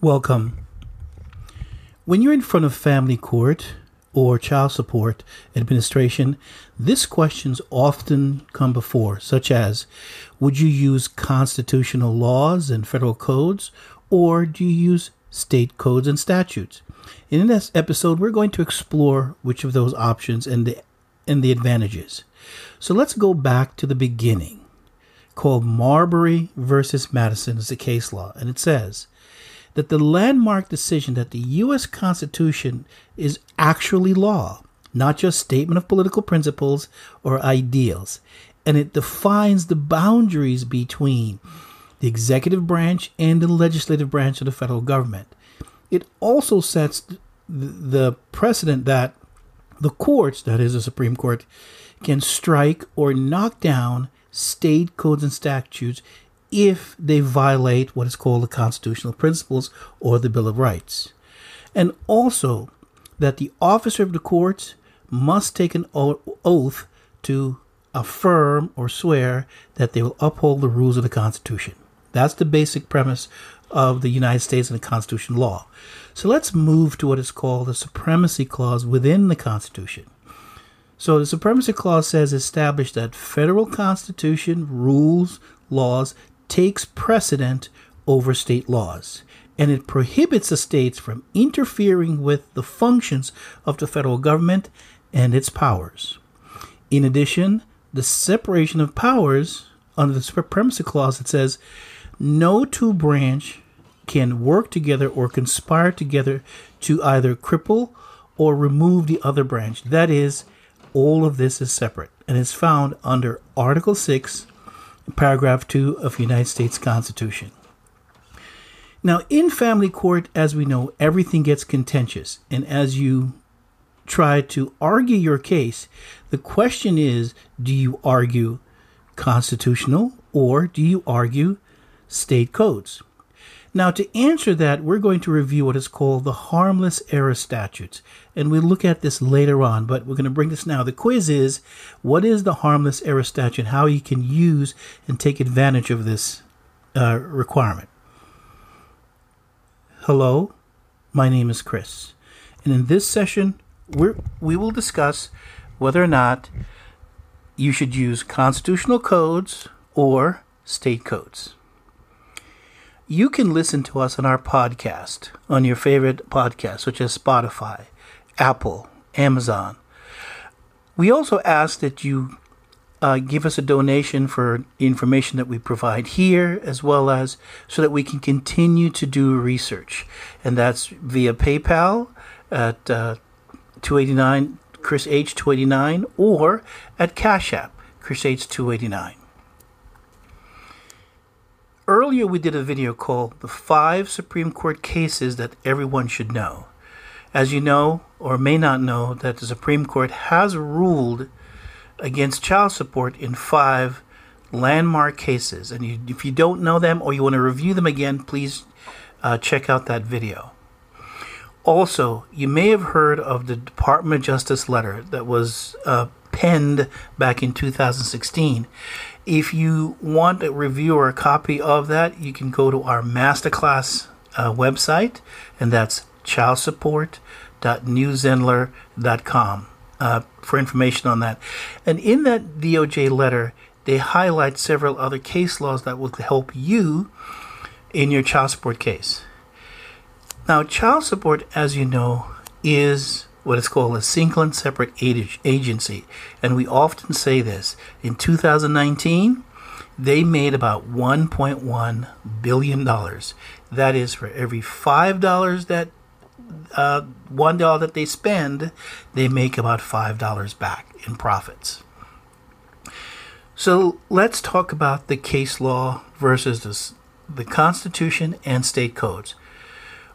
Welcome. When you're in front of family court or child support administration, these questions often come before, such as Would you use constitutional laws and federal codes, or do you use state codes and statutes? In this episode, we're going to explore which of those options and the, and the advantages. So let's go back to the beginning, called Marbury versus Madison is the case law, and it says that the landmark decision that the U.S. Constitution is actually law, not just statement of political principles or ideals, and it defines the boundaries between the executive branch and the legislative branch of the federal government. It also sets the precedent that the courts, that is the Supreme Court, can strike or knock down state codes and statutes if they violate what is called the constitutional principles or the Bill of Rights. And also that the officer of the courts must take an oath to affirm or swear that they will uphold the rules of the Constitution. That's the basic premise of the United States and the Constitution law. So let's move to what is called the Supremacy Clause within the Constitution. So the Supremacy Clause says establish that federal Constitution rules, laws takes precedent over state laws, and it prohibits the states from interfering with the functions of the federal government and its powers. In addition, the separation of powers under the Supremacy Clause it says no two branch can work together or conspire together to either cripple or remove the other branch. That is, all of this is separate and is found under Article 6 paragraph 2 of the United States Constitution. Now, in family court, as we know, everything gets contentious. And as you try to argue your case, the question is do you argue constitutional or do you argue state codes? Now, to answer that, we're going to review what is called the harmless error statutes. And we'll look at this later on, but we're going to bring this now. The quiz is what is the harmless error statute and how you can use and take advantage of this uh, requirement. Hello, my name is Chris. And in this session, we we will discuss whether or not you should use constitutional codes or state codes. You can listen to us on our podcast on your favorite podcast, such as Spotify, Apple, Amazon. We also ask that you uh, give us a donation for information that we provide here, as well as so that we can continue to do research. And that's via PayPal at uh, 289 Chris H 289 or at Cash App Chris H 289. Earlier, we did a video called The Five Supreme Court Cases That Everyone Should Know. As you know, or may not know, that the Supreme Court has ruled against child support in five landmark cases. And you, if you don't know them or you want to review them again, please uh, check out that video. Also, you may have heard of the Department of Justice letter that was uh, penned back in 2016. If you want a review or a copy of that, you can go to our masterclass uh, website, and that's childsupport.newzenler.com uh, for information on that. And in that DOJ letter, they highlight several other case laws that will help you in your child support case. Now, child support, as you know, is what is called a single and separate agency. And we often say this. In 2019, they made about $1.1 billion. That is, for every $5 that uh, $1 that they spend, they make about $5 back in profits. So let's talk about the case law versus this, the Constitution and state codes.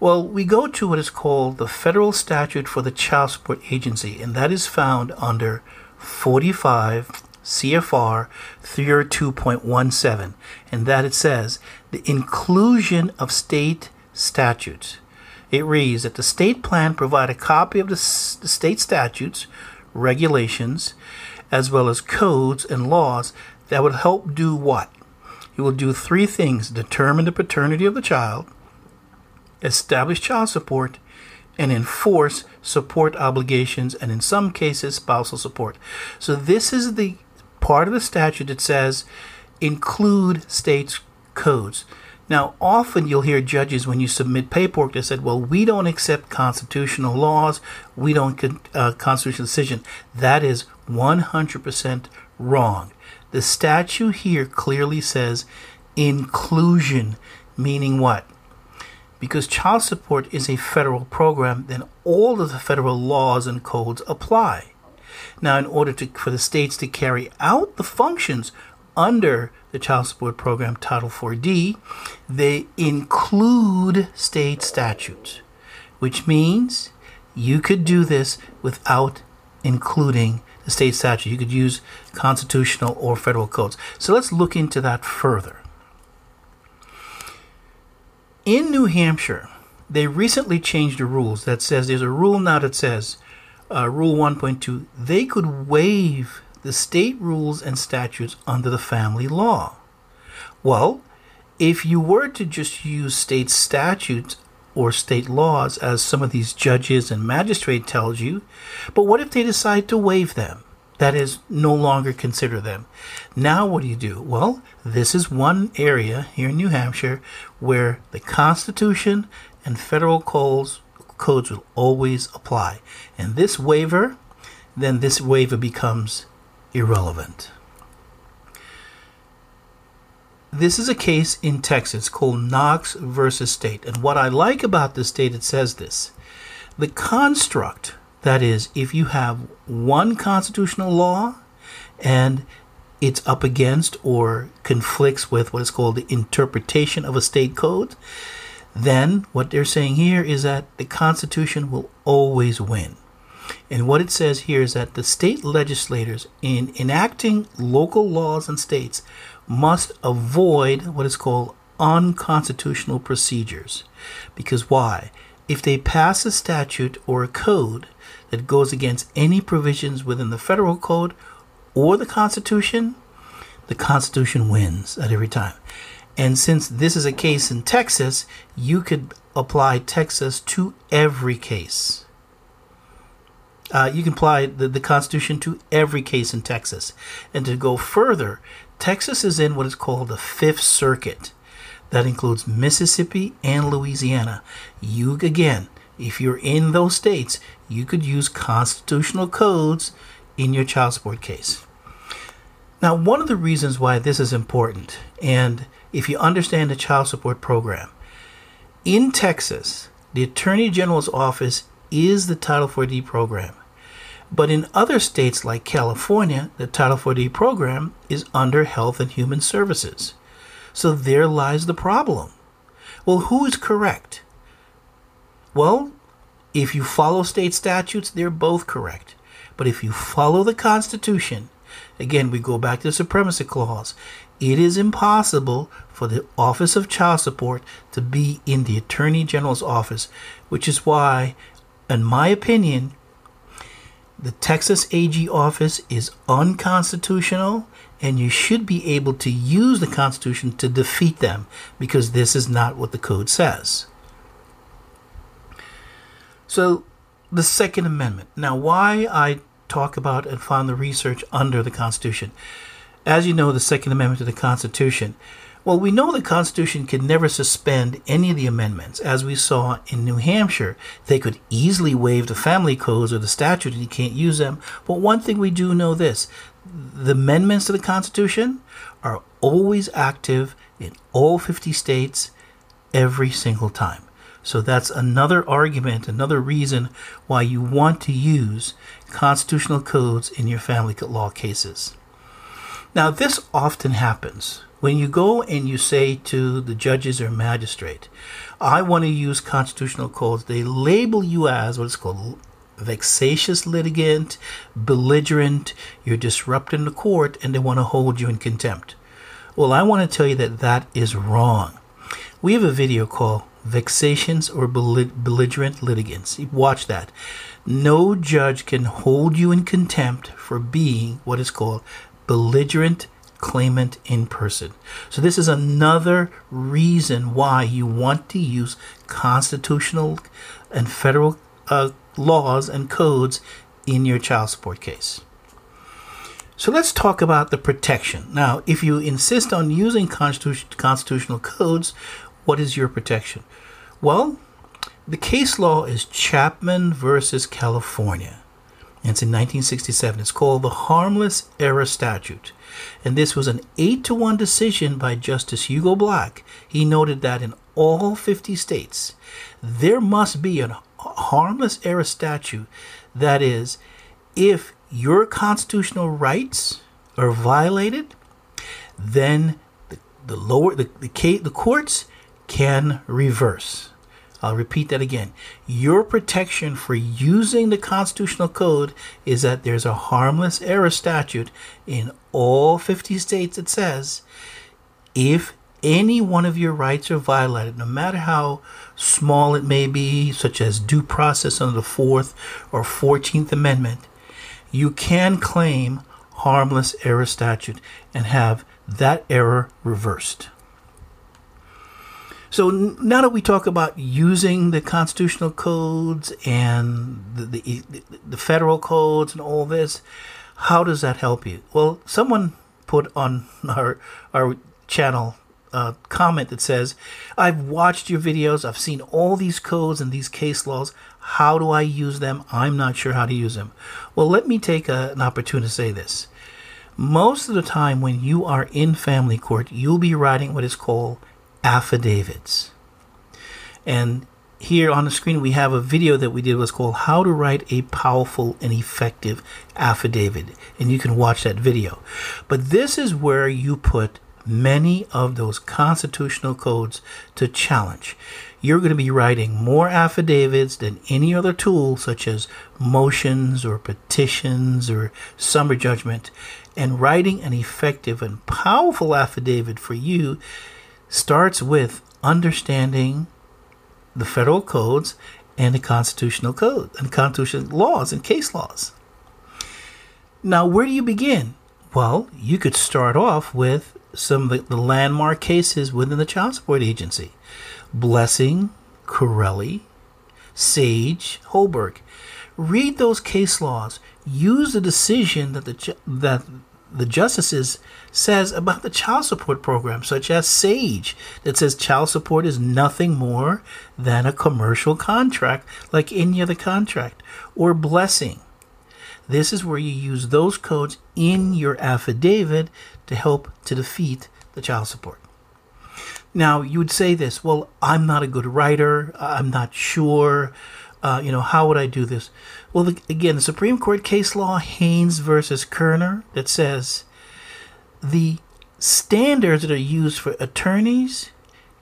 Well, we go to what is called the Federal Statute for the Child Support Agency, and that is found under 45 CFR 302.17, and that it says the inclusion of state statutes. It reads that the state plan provide a copy of the, the state statutes, regulations, as well as codes and laws that would help do what? It will do three things determine the paternity of the child, establish child support, and enforce support obligations, and in some cases, spousal support. So, this is the part of the statute that says include states' codes. Now, often you'll hear judges when you submit paperwork that said, "Well, we don't accept constitutional laws. We don't uh, constitutional decision." That is 100% wrong. The statute here clearly says inclusion, meaning what? Because child support is a federal program, then all of the federal laws and codes apply. Now, in order to, for the states to carry out the functions under the child support program Title 4D, they include state statutes, which means you could do this without including the state statute. You could use constitutional or federal codes. So let's look into that further. In New Hampshire, they recently changed the rules that says there's a rule now that says, uh, Rule 1.2, they could waive the state rules and statutes under the family law. Well, if you were to just use state statutes or state laws as some of these judges and magistrate tells you, but what if they decide to waive them? That is, no longer consider them. Now, what do you do? Well, this is one area here in New Hampshire where the Constitution and federal codes, codes will always apply. And this waiver, then this waiver becomes irrelevant. This is a case in Texas called Knox versus State. And what I like about this state, it says this the construct, that is, if you have one constitutional law and it's up against or conflicts with what is called the interpretation of a state code, then what they're saying here is that the Constitution will always win. And what it says here is that the state legislators, in enacting local laws and states, must avoid what is called unconstitutional procedures. Because why? If they pass a statute or a code that goes against any provisions within the federal code or the Constitution, the Constitution wins at every time. And since this is a case in Texas, you could apply Texas to every case. Uh, you can apply the, the Constitution to every case in Texas. And to go further, Texas is in what is called the Fifth Circuit. That includes Mississippi and Louisiana. You, again, if you're in those states, you could use constitutional codes in your child support case. Now, one of the reasons why this is important, and if you understand the child support program, in Texas, the Attorney General's office is the Title 4D program. But in other states like California, the Title 4D program is under Health and Human Services. So there lies the problem. Well, who is correct? Well, if you follow state statutes, they're both correct. But if you follow the Constitution, again, we go back to the Supremacy Clause, it is impossible for the Office of Child Support to be in the Attorney General's office, which is why, in my opinion, the Texas AG office is unconstitutional, and you should be able to use the Constitution to defeat them because this is not what the code says. So, the Second Amendment. Now, why I talk about and find the research under the Constitution. As you know, the Second Amendment to the Constitution well, we know the Constitution can never suspend any of the amendments. As we saw in New Hampshire, they could easily waive the family codes or the statute and you can't use them. But one thing we do know this the amendments to the Constitution are always active in all 50 states every single time. So that's another argument, another reason why you want to use constitutional codes in your family law cases. Now, this often happens when you go and you say to the judges or magistrate, I want to use constitutional codes, they label you as what's called vexatious litigant, belligerent, you're disrupting the court, and they want to hold you in contempt. Well, I want to tell you that that is wrong. We have a video called Vexatious or Belligerent Litigants. Watch that. No judge can hold you in contempt for being what is called belligerent claimant in person. So, this is another reason why you want to use constitutional and federal uh, laws and codes in your child support case. So let's talk about the protection. Now, if you insist on using constitu- constitutional codes, what is your protection? Well, the case law is Chapman versus California. And it's in 1967. It's called the Harmless Error Statute. And this was an 8 to 1 decision by Justice Hugo Black. He noted that in all 50 states, there must be a harmless error statute that is, if your constitutional rights are violated, then the, the lower the, the, the courts can reverse. I'll repeat that again. Your protection for using the constitutional code is that there's a harmless error statute in all 50 states that says if any one of your rights are violated, no matter how small it may be, such as due process under the Fourth or Fourteenth Amendment, you can claim harmless error statute and have that error reversed. So now that we talk about using the constitutional codes and the, the, the federal codes and all this, how does that help you? Well, someone put on our our channel a comment that says, "I've watched your videos. I've seen all these codes and these case laws. How do I use them? I'm not sure how to use them." Well, let me take a, an opportunity to say this. Most of the time, when you are in family court, you'll be writing what is called affidavits. And here on the screen, we have a video that we did was called How to Write a Powerful and Effective Affidavit. And you can watch that video. But this is where you put many of those constitutional codes to challenge. You're going to be writing more affidavits than any other tool, such as motions or petitions or summary judgment. And writing an effective and powerful affidavit for you starts with understanding the federal codes and the constitutional code and constitutional laws and case laws. Now, where do you begin? Well, you could start off with some of the, landmark cases within the child support agency Blessing, Corelli, Sage, Holberg. Read those case laws. Use the decision that the that the justices says about the child support program, such as SAGE, that says child support is nothing more than a commercial contract like any other contract, or blessing. This is where you use those codes in your affidavit to help to defeat the child support. Now, you would say this, well, I'm not a good writer, I'm not sure. Uh, you know, how would I do this? Well, the, again, the Supreme Court case law, Haines versus Kerner, that says the standards that are used for attorneys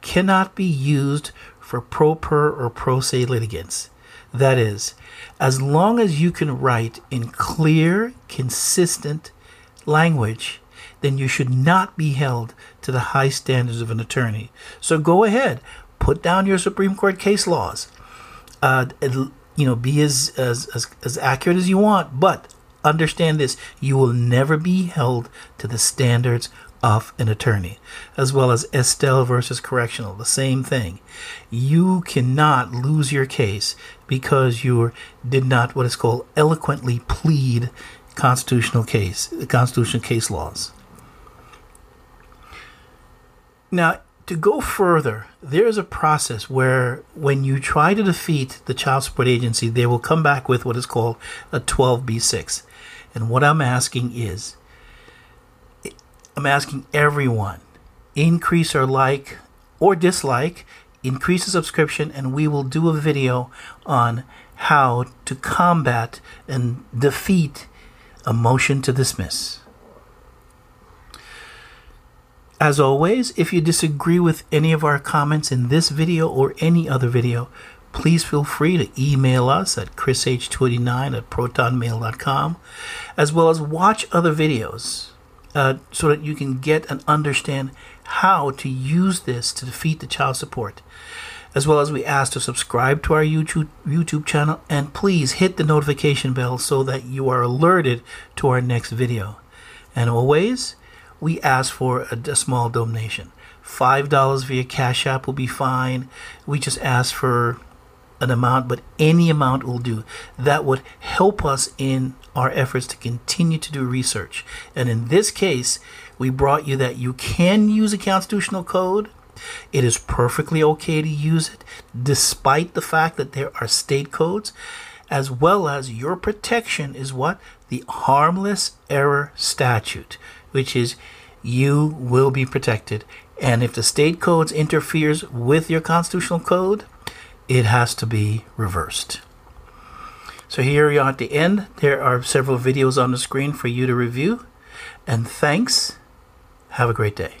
cannot be used for pro per or pro se litigants. That is, as long as you can write in clear, consistent language, then you should not be held to the high standards of an attorney. So go ahead, put down your Supreme Court case laws. Uh, you know, be as, as, as, as accurate as you want, but understand this you will never be held to the standards of an attorney, as well as Estelle versus Correctional, the same thing. You cannot lose your case because you did not what is called eloquently plead constitutional case, the constitutional case laws. Now, to go further, there is a process where when you try to defeat the child support agency, they will come back with what is called a 12B6. And what I'm asking is, I'm asking everyone, increase or like or dislike, increase the subscription, and we will do a video on how to combat and defeat a motion to dismiss. As always, if you disagree with any of our comments in this video or any other video, please feel free to email us at chrish29 at protonmail.com, as well as watch other videos uh, so that you can get and understand how to use this to defeat the child support. As well as we ask to subscribe to our YouTube YouTube channel and please hit the notification bell so that you are alerted to our next video. And always, we ask for a, a small donation. $5 via Cash App will be fine. We just ask for an amount, but any amount will do. That would help us in our efforts to continue to do research. And in this case, we brought you that you can use a constitutional code. It is perfectly okay to use it, despite the fact that there are state codes, as well as your protection is what? The harmless error statute, which is you will be protected. And if the state codes interferes with your constitutional code, it has to be reversed. So here we are at the end. There are several videos on the screen for you to review. And thanks. Have a great day.